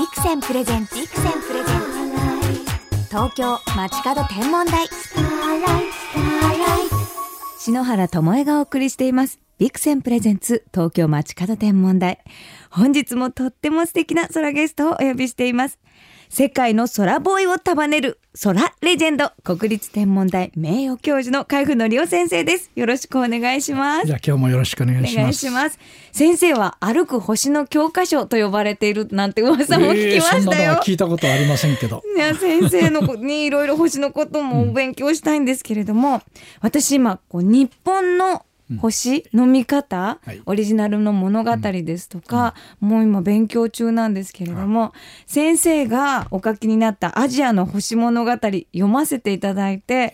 ビクセンプレゼンツビクセンプレゼンツ。東京街角天文台。篠原智恵がお送りしています。ビクセンプレゼンツ東京街角天文台。本日もとっても素敵な空ゲストをお呼びしています。世界の空ボーイを束ねる空レジェンド国立天文台名誉教授の海部則夫先生です。よろしくお願いします。じゃあ今日もよろしくお願いします。先生は歩く星の教科書と呼ばれているなんて噂も聞きましたよ、えー、聞いたことありませんけど。いや先生のにいろいろ星のこともお勉強したいんですけれども、うん、私今こう日本の星の見方、はい、オリジナルの物語ですとか、うん、もう今勉強中なんですけれども、先生がお書きになったアジアの星物語読ませていただいて、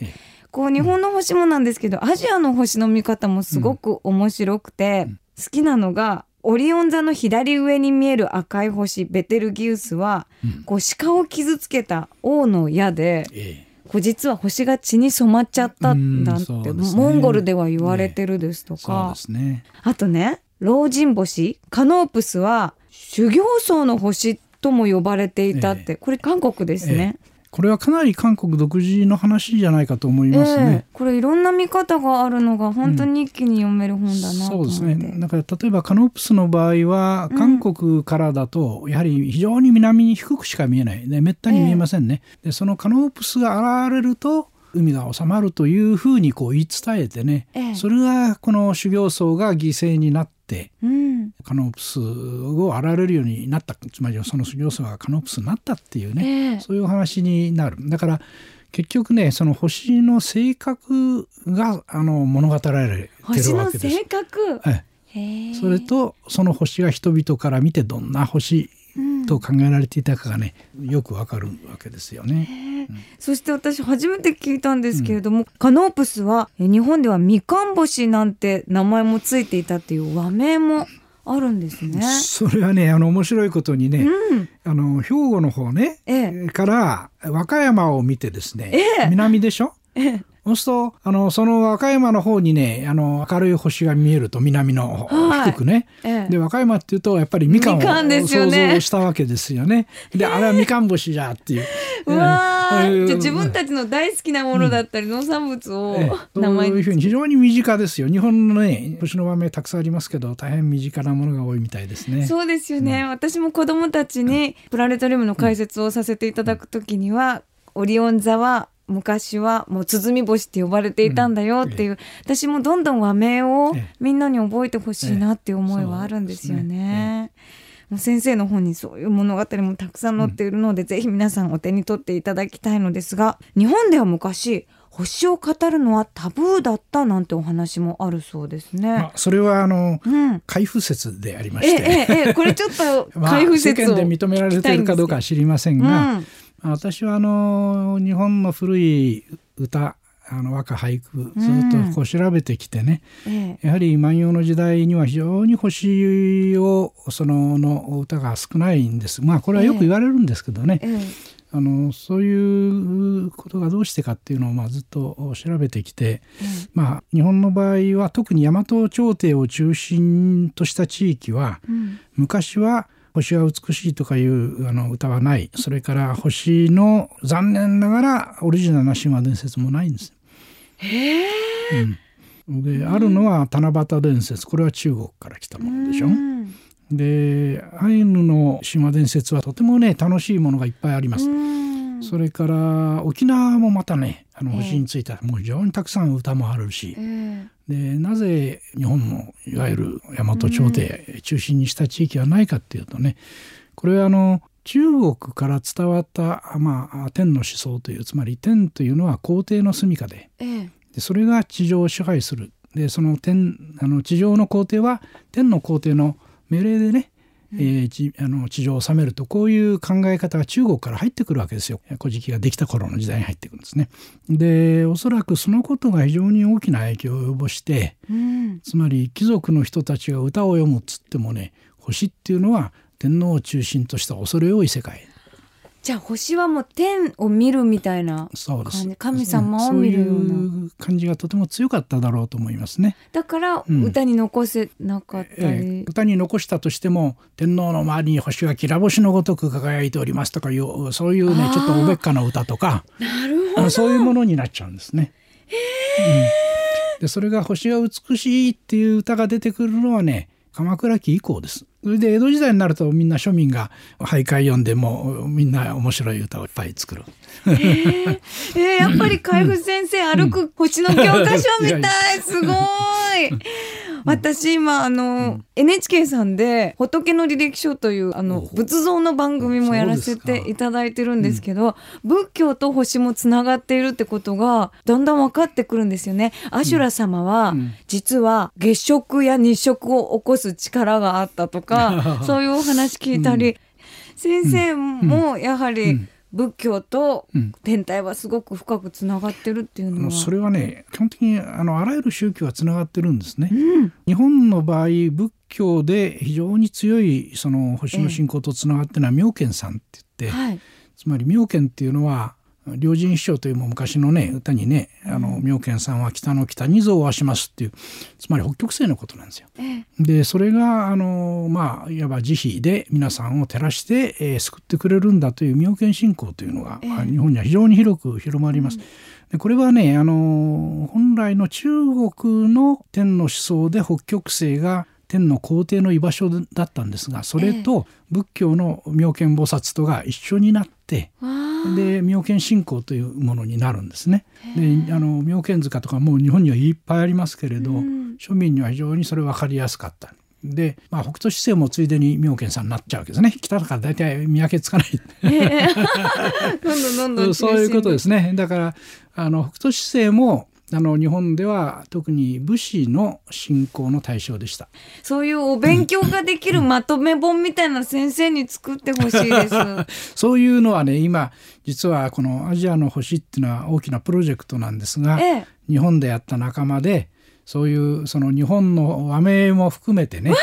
こう日本の星もなんですけど、アジアの星の見方もすごく面白くて、好きなのがオリオン座の左上に見える赤い星ベテルギウスは、こう鹿を傷つけた王の矢で、ええこう実は星が血に染まっちゃったんだって、ね、モンゴルでは言われてるですとか、ねね、あとね老人星カノープスは修行僧の星とも呼ばれていたって、これ韓国ですね。えこれはかなり韓国独自の話じゃないかと思いますね。えー、これいろんな見方があるのが本当に一気に読める本だな、うん、そうですね。だから例えばカノープスの場合は韓国からだとやはり非常に南に低くしか見えないねめったに見えませんね。えー、でそのカノープスが現れると海が収まるというふうにこう言い伝えてね、ええ、それがこの修行僧が犠牲になって、うん、カノープスを現れるようになったつまりその修行僧がカノープスになったっていうね、え、そういう話になる。だから結局ねその星の性格があの物語られてるわけです。星の性格、それとその星が人々から見てどんな星と考えられていたかがねよくわかるわけですよね、うん、そして私初めて聞いたんですけれども、うん、カノープスは日本ではみかん星なんて名前もついていたっていう和名もあるんですね。それはねあの面白いことにね、うん、あの兵庫の方ね、ええ、から和歌山を見てですね、ええ、南でしょ、ええ、そうするとあのその和歌山の方にねあの明るい星が見えると南の低くね、はい、で和歌山っていうとやっぱりみかんを想像したわけですよね。であれはみかん星じゃっていう。うわじゃ自分たちの大好きなものだったり、農産物を 名前そういうふうに非常に身近ですよ。日本のね星の和名たくさんありますけど大変身近なものが多いみたいですね。そうですよね。うん、私も子供たちにプラネタリウムの解説をさせていただくときには、オリオン座は昔はもう鼓星って呼ばれていたんだよっていう、うん、私もどんどん和名をみんなに覚えてほしいなっていう思いはあるんですよね。もう先生の本にそういう物語もたくさん載っているので、うん、ぜひ皆さんお手に取っていただきたいのですが日本では昔星を語るのはタブーだったなんてお話もあるそうですね。まあ、それはあの、うん、開封説でありまして、えええこれちょっと開封説を、まあ、世間で認められているかどうかは知りませんが、うん、私はあの日本の古い歌あの和歌俳句ずっとこう調べてきてね、うん、やはり万葉の時代には非常に星をそのの歌が少ないんです。まあこれはよく言われるんですけどね、ええ、あのそういうことがどうしてかっていうのをまあずっと調べてきて、まあ日本の場合は特に大和朝廷を中心とした地域は、うん、昔は星は美しいとかいうあの歌はないそれから星の残念ながらオリジナルな神話伝説もないんです。へえ、うん、であるのは七夕伝説これは中国から来たものでしょ。うでアイヌの神話伝説はとてもね楽しいものがいっぱいあります。それから沖縄もまたねあの星についてはもう非常にたくさん歌もあるし、えー、でなぜ日本のいわゆる大和朝廷中心にした地域はないかっていうとねこれはあの中国から伝わった、まあ、天の思想というつまり天というのは皇帝の住処でえー、でそれが地上を支配する。でその天あの地上の皇帝は天の皇帝の命令でねえー、あの地上を治めるとこういう考え方が中国から入ってくるわけですよ。古事記ができた頃の時代に入ってくるんですね。でおそらくそのことが非常に大きな影響を及ぼして、うん、つまり貴族の人たちが歌を読むっつってもね星っていうのは天皇を中心とした恐れ多い世界じゃあ星はもう天を見るみたいなそうです。神様を見るような。そういう感じがとても強かっただろうと思いますね。だから歌に残せなかったり、うんええ、歌に残したとしても天皇の周りに星はきら星のごとく輝いておりますとかいうそういうねちょっとおべっかな歌とかなるほど。そういうものになっちゃうんですね。うん、でそれが星が美しいっていう歌が出てくるのはね鎌倉期以降です。それで江戸時代になるとみんな庶民が俳諧読んでもみんな面白い歌をいっぱい作る。えー、えー、やっぱり海部先生、歩く星の教科書みたい、すごい。私今あの、うん、NHK さんで仏の履歴書というあの仏像の番組もやらせていただいてるんですけど、うん、仏教と星もつながっているってことがだんだん分かってくるんですよね。アシュラ様は、うん、実は月食や日食を起こす力があったとか、そういうお話聞いたり、先生もやはり、仏教と天体はすごく深くつながってるっていうのは、うん、それはね基本的にあのあらゆる宗教はつながってるんですね。うん、日本の場合仏教で非常に強いその星の信仰とつながってるのは妙見さんって言って、はい、つまり妙見っていうのは良人師匠というも昔のね歌にね「あの妙見さんは北の北に像をわします」っていうつまり北極星のことなんですよ。ええ、でそれがあのまあいわば慈悲で皆さんを照らして、えー、救ってくれるんだという妙見信仰というのが、え、日本には非常に広く広まります。うん。でこれはねあの本来の中国の天の思想で北極星が天の皇帝の居場所だったんですがそれと仏教の妙見菩薩とが一緒になって、えーで妙見信仰というものになるんですね。であの妙見塚とかもう日本にはいっぱいありますけれど、うん、庶民には非常にそれ分かりやすかった。で、まあ、北斗七星もついでに妙見さんになっちゃうわけですね。北だから大体見分けつかない、えー、そういうことですね。だからあの北斗七星もあの日本では特に武士の信仰の対象でした。そういうお勉強ができるまとめ本みたいな先生に作ってほしいです。そういうのはね今実はこのアジアの星っていうのは大きなプロジェクトなんですが、ええ、日本でやった仲間でそういうその日本の和名も含めてね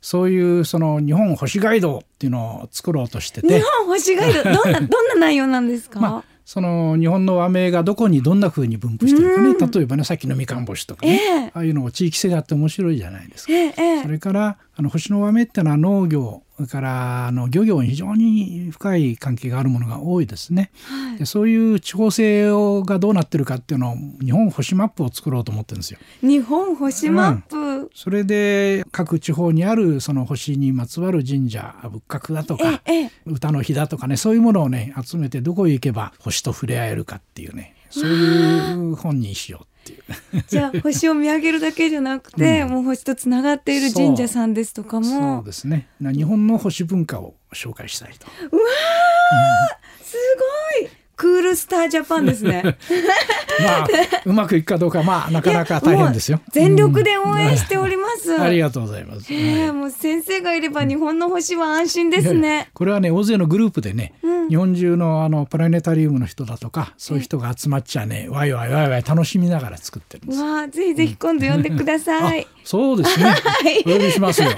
そういうその日本星ガイドっていうのを作ろうとしてて。日本星ガイドどんなどんな内容なんですか、まあその日本の和名がどこにどんなふうに分布してるかね、例えばねさっきのみかん星とかね、えー、ああいうのも地域性があって面白いじゃないですか。えー、それからあの星の和名ってのは農業からあの漁業に非常に深い関係があるものが多いですね。はい、でそういう地方性がどうなってるかっていうのを日本星マップを作ろうと思ってるんですよ。日本星マップ、うん、それで各地方にあるその星にまつわる神社仏閣だとか歌の日だとかねそういうものをね集めてどこへ行けば星と触れ合えるかっていうねそういう本にしようっていう。じゃあ星を見上げるだけじゃなくて、うん、もう星とつながっている神社さんですとかも。そうですね。日本の星文化を紹介したいと。うわ、うん、すごいクールスタージャパンですね。まあうまくいくかどうかまあなかなか大変ですよ。全力で応援しております。ありがとうございます。えー、もう先生がいれば日本の星は安心ですね。これはね大勢のグループでね、うん、日本中のあのプラネタリウムの人だとかそういう人が集まっちゃね、わいわいわいわい楽しみながら作ってるんです。わあぜひぜひ今度呼んでください。そうですね。お呼びしますよ。ね、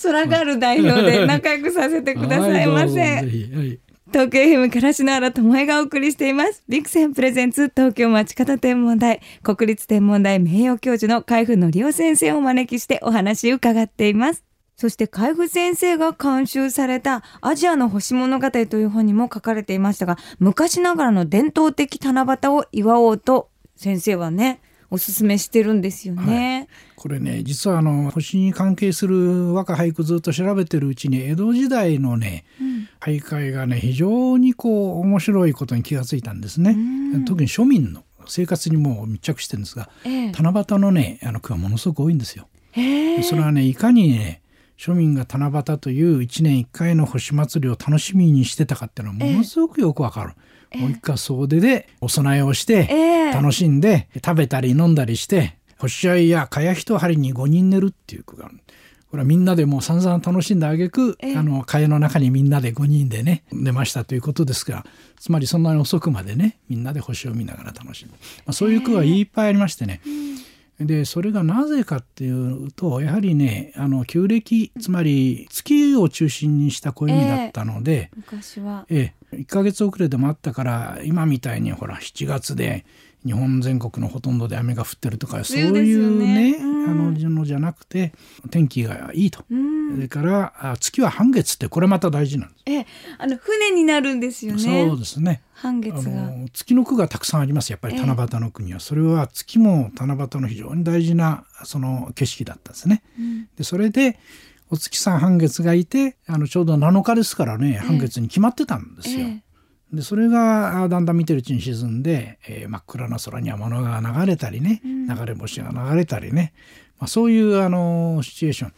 空がある代表で仲良くさせてくださいませ。はい、東京 FM から篠原智恵がお送りしています。ビクセンプレゼンツ東京町方天文台国立天文台名誉教授の海部則夫先生をお招きしてお話を伺っています。そして海部先生が監修されたアジアの星物語という本にも書かれていましたが昔ながらの伝統的七夕を祝おうと先生はねおすすめしてるんですよね。はい、これね実はあの星に関係する和歌俳句ずっと調べてるうちに江戸時代のね、うん、俳諧がね非常にこう面白いことに気がついたんですね。特に庶民の生活にも密着してるんですが、ええ、七夕のねあの句がものすごく多いんですよ。それはねいかにね庶民が七夕という1年1回の星祭りを楽しみにしてたかっていうのはものすごくよくわかる。もう一回総出でお供えをして楽しんで食べたり飲んだりして星合いや蚊帳一針に5人寝るっていう句がある。これはみんなでもう散々楽しんであげく、えー、あの蚊帳の中にみんなで5人でね寝ましたということですがつまりそんなに遅くまでねみんなで星を見ながら楽しむ、まあ、そういう句はいっぱいありましてね、えーでそれがなぜかっていうとやはりねあの旧暦つまり月を中心にした暦だったので、えー、昔は、ええ、1ヶ月遅れでもあったから今みたいにほら7月で日本全国のほとんどで雨が降ってるとかそういうね、ねうん、あののじゃなくて天気がいいと、うん、それから月は半月ってこれまた大事なんです。えあの船になるんですよね。そうですね。半月が月の句がたくさんありますやっぱり七夕の国は、それは月も七夕の非常に大事なその景色だったんですね。うん、でそれでお月さん半月がいてあのちょうど7日ですからね半月に決まってたんですよ。ええ。でそれがだんだん見てるうちに沈んで、えー、真っ暗な空には物が流れたりね、流れ星が流れたりね、まあ、そういうあのシチュエーション。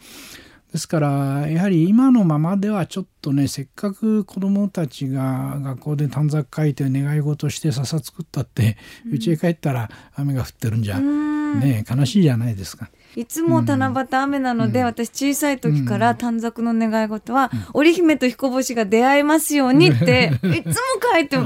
ですからやはり今のままではちょっとねせっかく子どもたちが学校で短冊書いて願い事して笹作ったって家、へ帰ったら雨が降ってるんじゃ、ね悲しいじゃないですか。いつも七夕雨なので、うん、私小さい時から短冊の願い事は、うん、織姫と彦星が出会えますようにって いつも書いて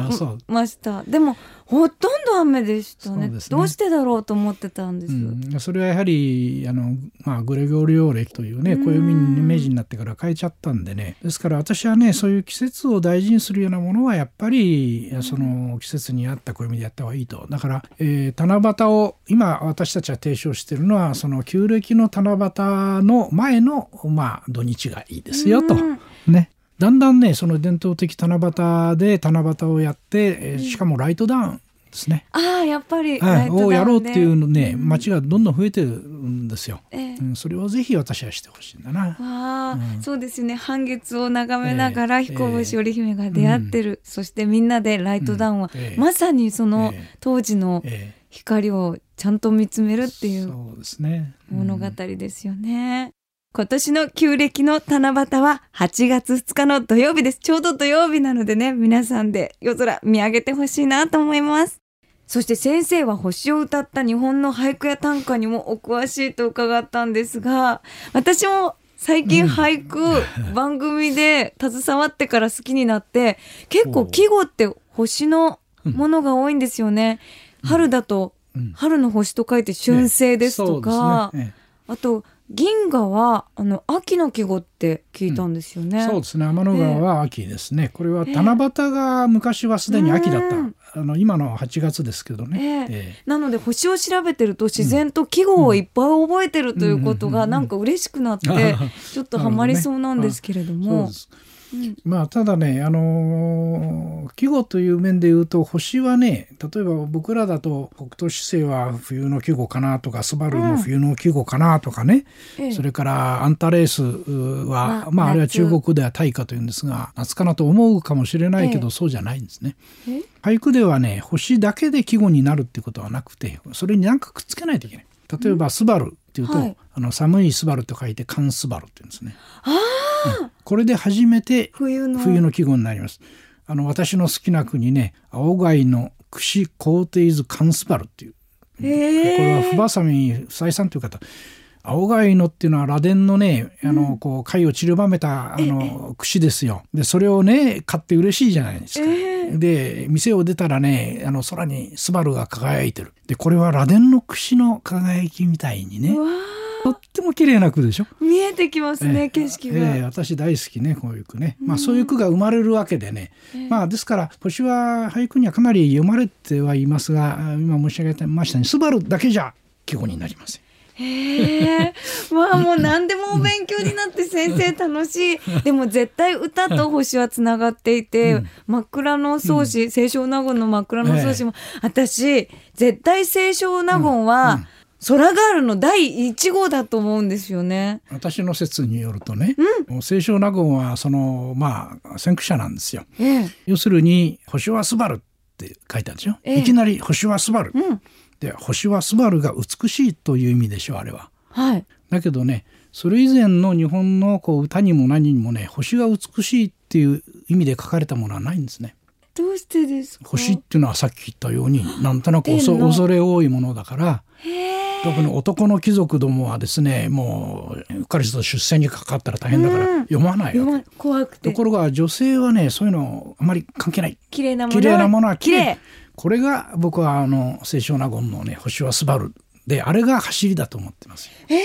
ました。でもほとんど雨でしたね、ね、どうしてだろうと思ってたんです、うん、それはやはりあの、まあ、グレゴリオ歴というね暦に明治になってから変えちゃったんでね。ですから私はねそういう季節を大事にするようなものはやっぱりその季節に合った暦でやった方がいいと。だから、えー、七夕を今私たちは提唱しているのはその旧暦の七夕の前の、まあ、土日がいいですよと。ねだんだんねその伝統的七夕で七夕をやって、えー、しかもライトダウンですね。ああやっぱり、はい、をやろうっていうのね、街がどんどん増えてるんですよ。えー、うん、それをぜひ私はしてほしいんだな。わあ、うん、そうですよね。半月を眺めながら彦星織姫が出会ってる、えー、そしてみんなでライトダウンは、えー、まさにその当時の光をちゃんと見つめるっていう物語ですよね。今年の旧暦の七夕は8月2日の土曜日です。ちょうど土曜日なのでね、皆さんで夜空見上げてほしいなと思います。そして先生は星を歌った日本の俳句や短歌にもお詳しいと伺ったんですが、私も最近俳句、番組で携わってから好きになって、結構季語って星のものが多いんですよね。春だと、春の星と書いて春星ですとか、あと銀河はあの秋の季語って聞いたんですよね、うん、そうですね。天の川は秋ですね、これは七夕が昔はすでに秋だった、あの今の8月ですけどね、えー、なので星を調べてると自然と季語をいっぱい覚えてるということがなんか嬉しくなってちょっとハマりそうなんですけれども。まあただね、あのー、季語という面で言うと星はね例えば僕らだと北斗七星は冬の季語かなとかスバルも冬の季語かなとかね、うん、それからアンタレースは、まあ、まあ、あれは中国では大化というんですが夏かなと思うかもしれないけど、そうじゃないんですね。俳句ではね星だけで季語になるってことはなくてそれに何かくっつけないといけない。例えば「スバルっていうと、はい、あの寒いスバルと書いて寒スバルって言うんですね。うん、これで初めて冬の。季語になります。あの私の好きな国ね青貝の串コーテイズカンスバルっていう、これはフバサミ夫妻さんという方青貝のっていうのは螺鈿のねあの、こう貝を散りばめたあの串ですよ。でそれをね買って嬉しいじゃないですか。で店を出たらねあの空にスバルが輝いてる。でこれは螺鈿の串の輝きみたいにね。とっても綺麗な句でしょ見えてきますね、景色が、えー、私大好きねこういう句ね、まあ、そういう句が生まれるわけでね、まあですから星は俳句にはかなり読まれてはいますが今申し上げましたように「スバルだけじゃ季語になりません。へえ、まあもう何でもお勉強になって先生楽しい。でも絶対歌と星はつながっていて、うん、真っ暗の草子、うん、清少納言の真っ暗の草子も、えー、私、絶対清少納言は、うん空ガールの第一号だと思うんですよね。私の説によるとね、うん、清少納言はそのまあ先駆者なんですよ。ええ、要するに星はスバルって書いてあるでしょ？え、いきなり星はスバル。うんで星はスバルが美しいという意味でしょうあれは。はい、だけどねそれ以前の日本のこう歌にも何にもね星が美しいっていう意味で書かれたものはないんですね。どうしてですか？星っていうのはさっき言ったようになんとなく恐れ多いものだから特に男の貴族どもはですねもううっかりすると出世にかかったら大変だから読まないよ、怖くて。ところが女性はねそういうのあまり関係ない。綺麗なものは綺麗これが僕はあの清少納言のね「星はすばる」であれが走りだと思ってますえー、う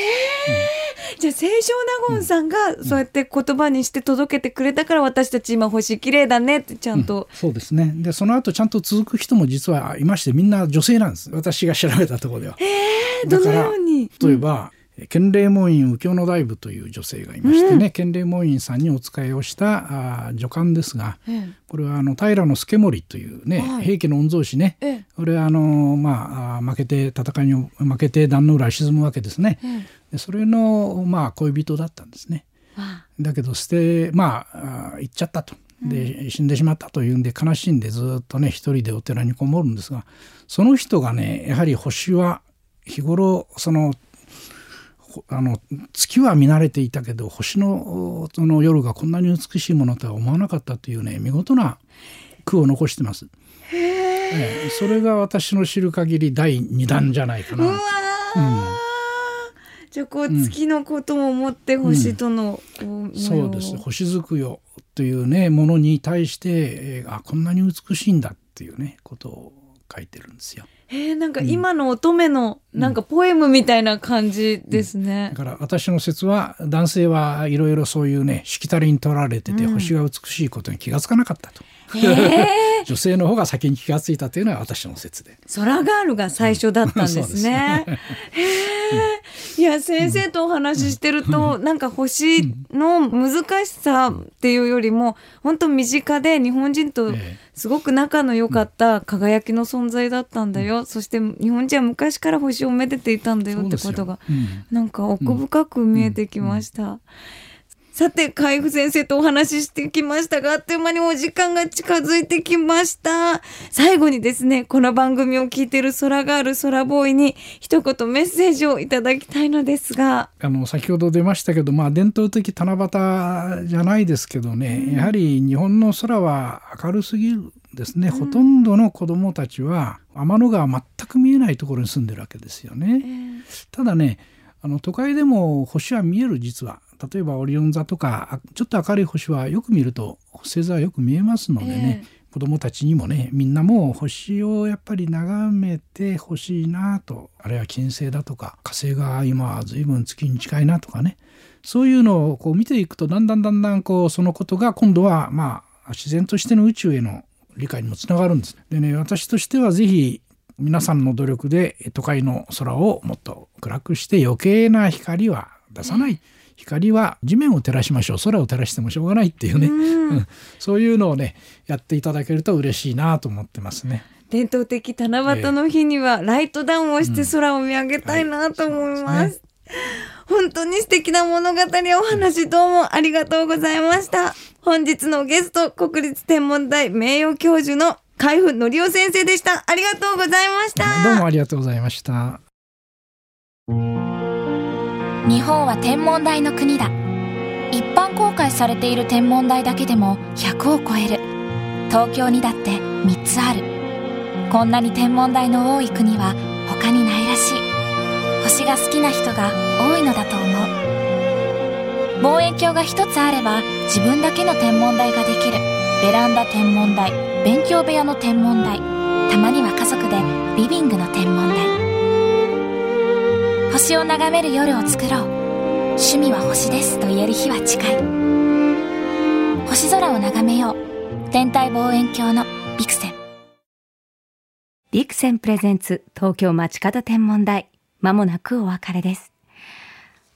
ん、じゃあ清少納言さんがそうやって言葉にして届けてくれたから私たち今星綺麗だねってちゃんと、うん、そうですね。でその後ちゃんと続く人も実はいましてみんな女性なんです。私が調べたところでは。えー、どのように？例えば、建礼門院右京の大部という女性がいましてね、建礼門院さんにお仕えをしたあ女官ですが、うん、これはあの平助盛というね、はい、平家の御曹司ね、これはあの、まあ、負けて戦いに負けて壇の浦沈むわけですね、でそれの、まあ、恋人だったんですね。だけど捨てまあ行っちゃったと。で死んでしまったというんで悲しんでずっとね一人でお寺にこもるんですがその人がねやはり星は日頃そのあの月は見慣れていたけど星のその夜がこんなに美しいものとは思わなかったというね見事な句を残してます。ええ、それが私の知る限り第2弾じゃないかな。うわじゃあこう月のことも思って星との、うん、そうです星づくよというねものに対して、えー、あこんなに美しいんだっていうねことを書いてるんですよ。えー、なんか今の乙女のなんかポエムみたいな感じですね、うん、だから私の説は男性はいろいろそういうねしきたりに取られてて、星が美しいことに気が付かなかったと。えー、女性の方が先に気が付いたというのは私の説で。空ガールが最初だったんですね。いや先生とお話ししてると、なんか星の難しさっていうよりも本当身近で日本人とすごく仲の良かった輝きの存在だったんだよ、そして日本人は昔から星をめでていたんだよってことが、なんか奥深く見えてきました。さて、海部先生とお話ししてきましたが、あっという間にお時間が近づいてきました。最後にですね、この番組を聞いている空がある空ボーイに一言メッセージをいただきたいのですが。あの、先ほど出ましたけど、まあ、伝統的七夕じゃないですけどね、うん、やはり日本の空は明るすぎるですね、うん、ほとんどの子どもたちは天の川全く見えないところに住んでるわけですよね。えー、ただねあの都会でも星は見える実は例えばオリオン座とかちょっと明るい星はよく見ると星座はよく見えますのでね、えー、子どもたちにもねみんなも星をやっぱり眺めてほしいなとあるいは金星だとか火星が今は随分月に近いなとかねそういうのをこう見ていくとだんだんだんだんこうそのことが今度はまあ自然としての宇宙への理解にもつながるんです。でね私としては是非皆さんの努力で都会の空をもっと暗くして余計な光は出さない。光は地面を照らしましょう空を照らしてもしょうがないっていうね、うん、そういうのをねやっていただけると嬉しいなと思ってますね。伝統的七夕の日にはライトダウンをして空を見上げたいなと思います。本当に素敵な物語お話どうもありがとうございました。本日のゲスト国立天文台名誉教授の海部則夫先生でした。ありがとうございました。どうもありがとうございました。日本は天文台の国だ。一般公開されている天文台だけでも100を超える。東京にだって3つある。こんなに天文台の多い国は他にないらしい。星が好きな人が多いのだと思う。望遠鏡が一つあれば自分だけの天文台ができる。ベランダ天文台勉強部屋の天文台たまには家族でリビングの天文台。星を眺める夜を作ろう。趣味は星ですと言える日は近い。星空を眺めよう。天体望遠鏡のビクセン。ビクセンプレゼンツ東京街角天文台。まもなくお別れです。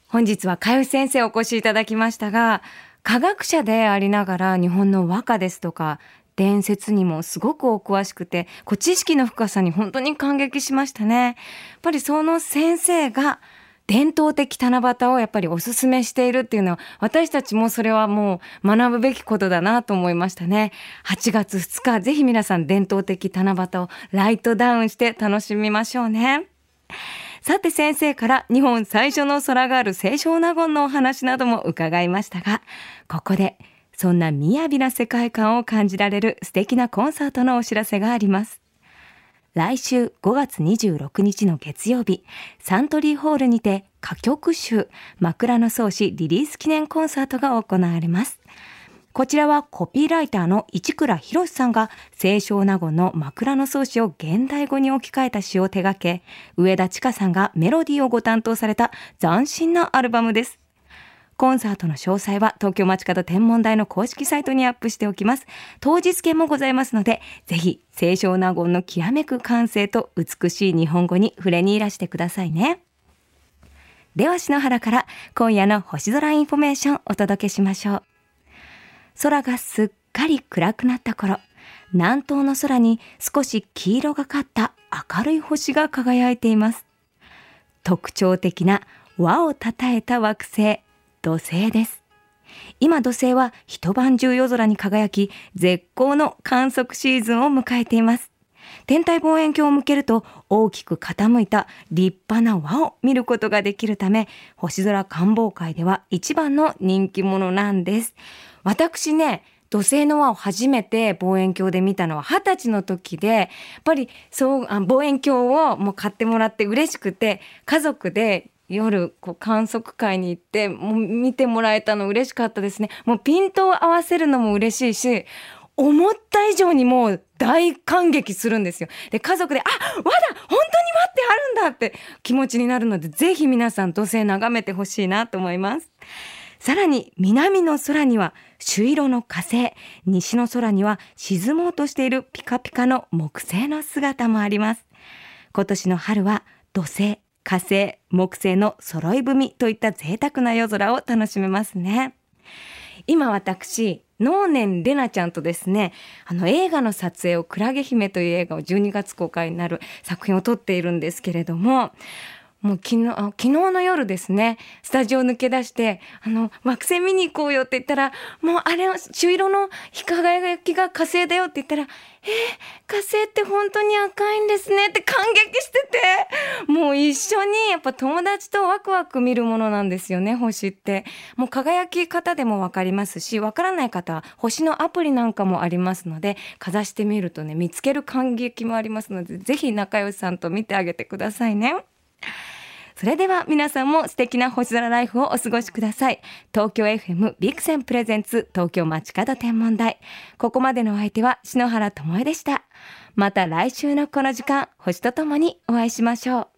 本日はかゆ先生お越しいただきましたが科学者でありながら日本の和歌ですとか伝説にもすごくお詳しくて、こう知識の深さに本当に感激しましたね。やっぱりその先生が伝統的七夕をやっぱりおすすめしているっていうのは、私たちもそれはもう学ぶべきことだなと思いましたね。8月2日、ぜひ皆さん伝統的七夕をライトダウンして楽しみましょうね。さて先生から日本最初の空がある清少納言のお話なども伺いましたが、ここでそんな雅な世界観を感じられる素敵なコンサートのお知らせがあります。来週5月26日の月曜日、サントリーホールにて歌曲集枕草子リリース記念コンサートが行われます。こちらはコピーライターの市倉博さんが清少納言の枕草子を現代語に置き換えた詩を手掛け、上田千佳さんがメロディーをご担当された斬新なアルバムです。コンサートの詳細は東京町方天文台の公式サイトにアップしておきます。当日券もございますので、ぜひ清少納言の極めく感性と美しい日本語に触れにいらしてくださいね。では篠原から今夜の星空インフォメーションお届けしましょう。空がすっかり暗くなった頃、南東の空に少し黄色がかった明るい星が輝いています。特徴的な輪をたたえた惑星、土星です。今土星は一晩中夜空に輝き、絶好の観測シーズンを迎えています。天体望遠鏡を向けると大きく傾いた立派な輪を見ることができるため、星空観望会では一番の人気者なんです。私ね、土星の輪を初めて望遠鏡で見たのは二十歳の時で、やっぱりそうあ望遠鏡をもう買ってもらって嬉しくて、家族で夜こう観測会に行ってもう見てもらえたの嬉しかったですね。もうピントを合わせるのも嬉しいし、思った以上にもう大感激するんですよ。で、家族で、あ、まだ本当に待ってあるんだって気持ちになるので、ぜひ皆さん土星眺めてほしいなと思います。さらに南の空には朱色の火星、西の空には沈もうとしているピカピカの木星の姿もあります。今年の春は土星、火星、木星の揃い踏みといった贅沢な夜空を楽しめますね。今私、能年レナちゃんとですね、あの映画の撮影をクラゲ姫という映画を12月公開になる作品を撮っているんですけれども、もう昨日、昨日の夜ですね、スタジオ抜け出して、あの、惑星見に行こうよって言ったら、もうあれ、朱色の輝きが火星だよって言ったら、えー、火星って本当に赤いんですねって感激してて、もう一緒にやっぱ友達とワクワク見るものなんですよね、星って。もう輝き方でもわかりますし、わからない方は星のアプリなんかもありますので、かざしてみるとね、見つける感激もありますので、ぜひ仲良しさんと見てあげてくださいね。それでは皆さんも素敵な星空ライフをお過ごしください。東京 FM ビクセンプレゼンツ東京街角天文台。ここまでのお相手は篠原智恵でした。また来週のこの時間、星とともにお会いしましょう。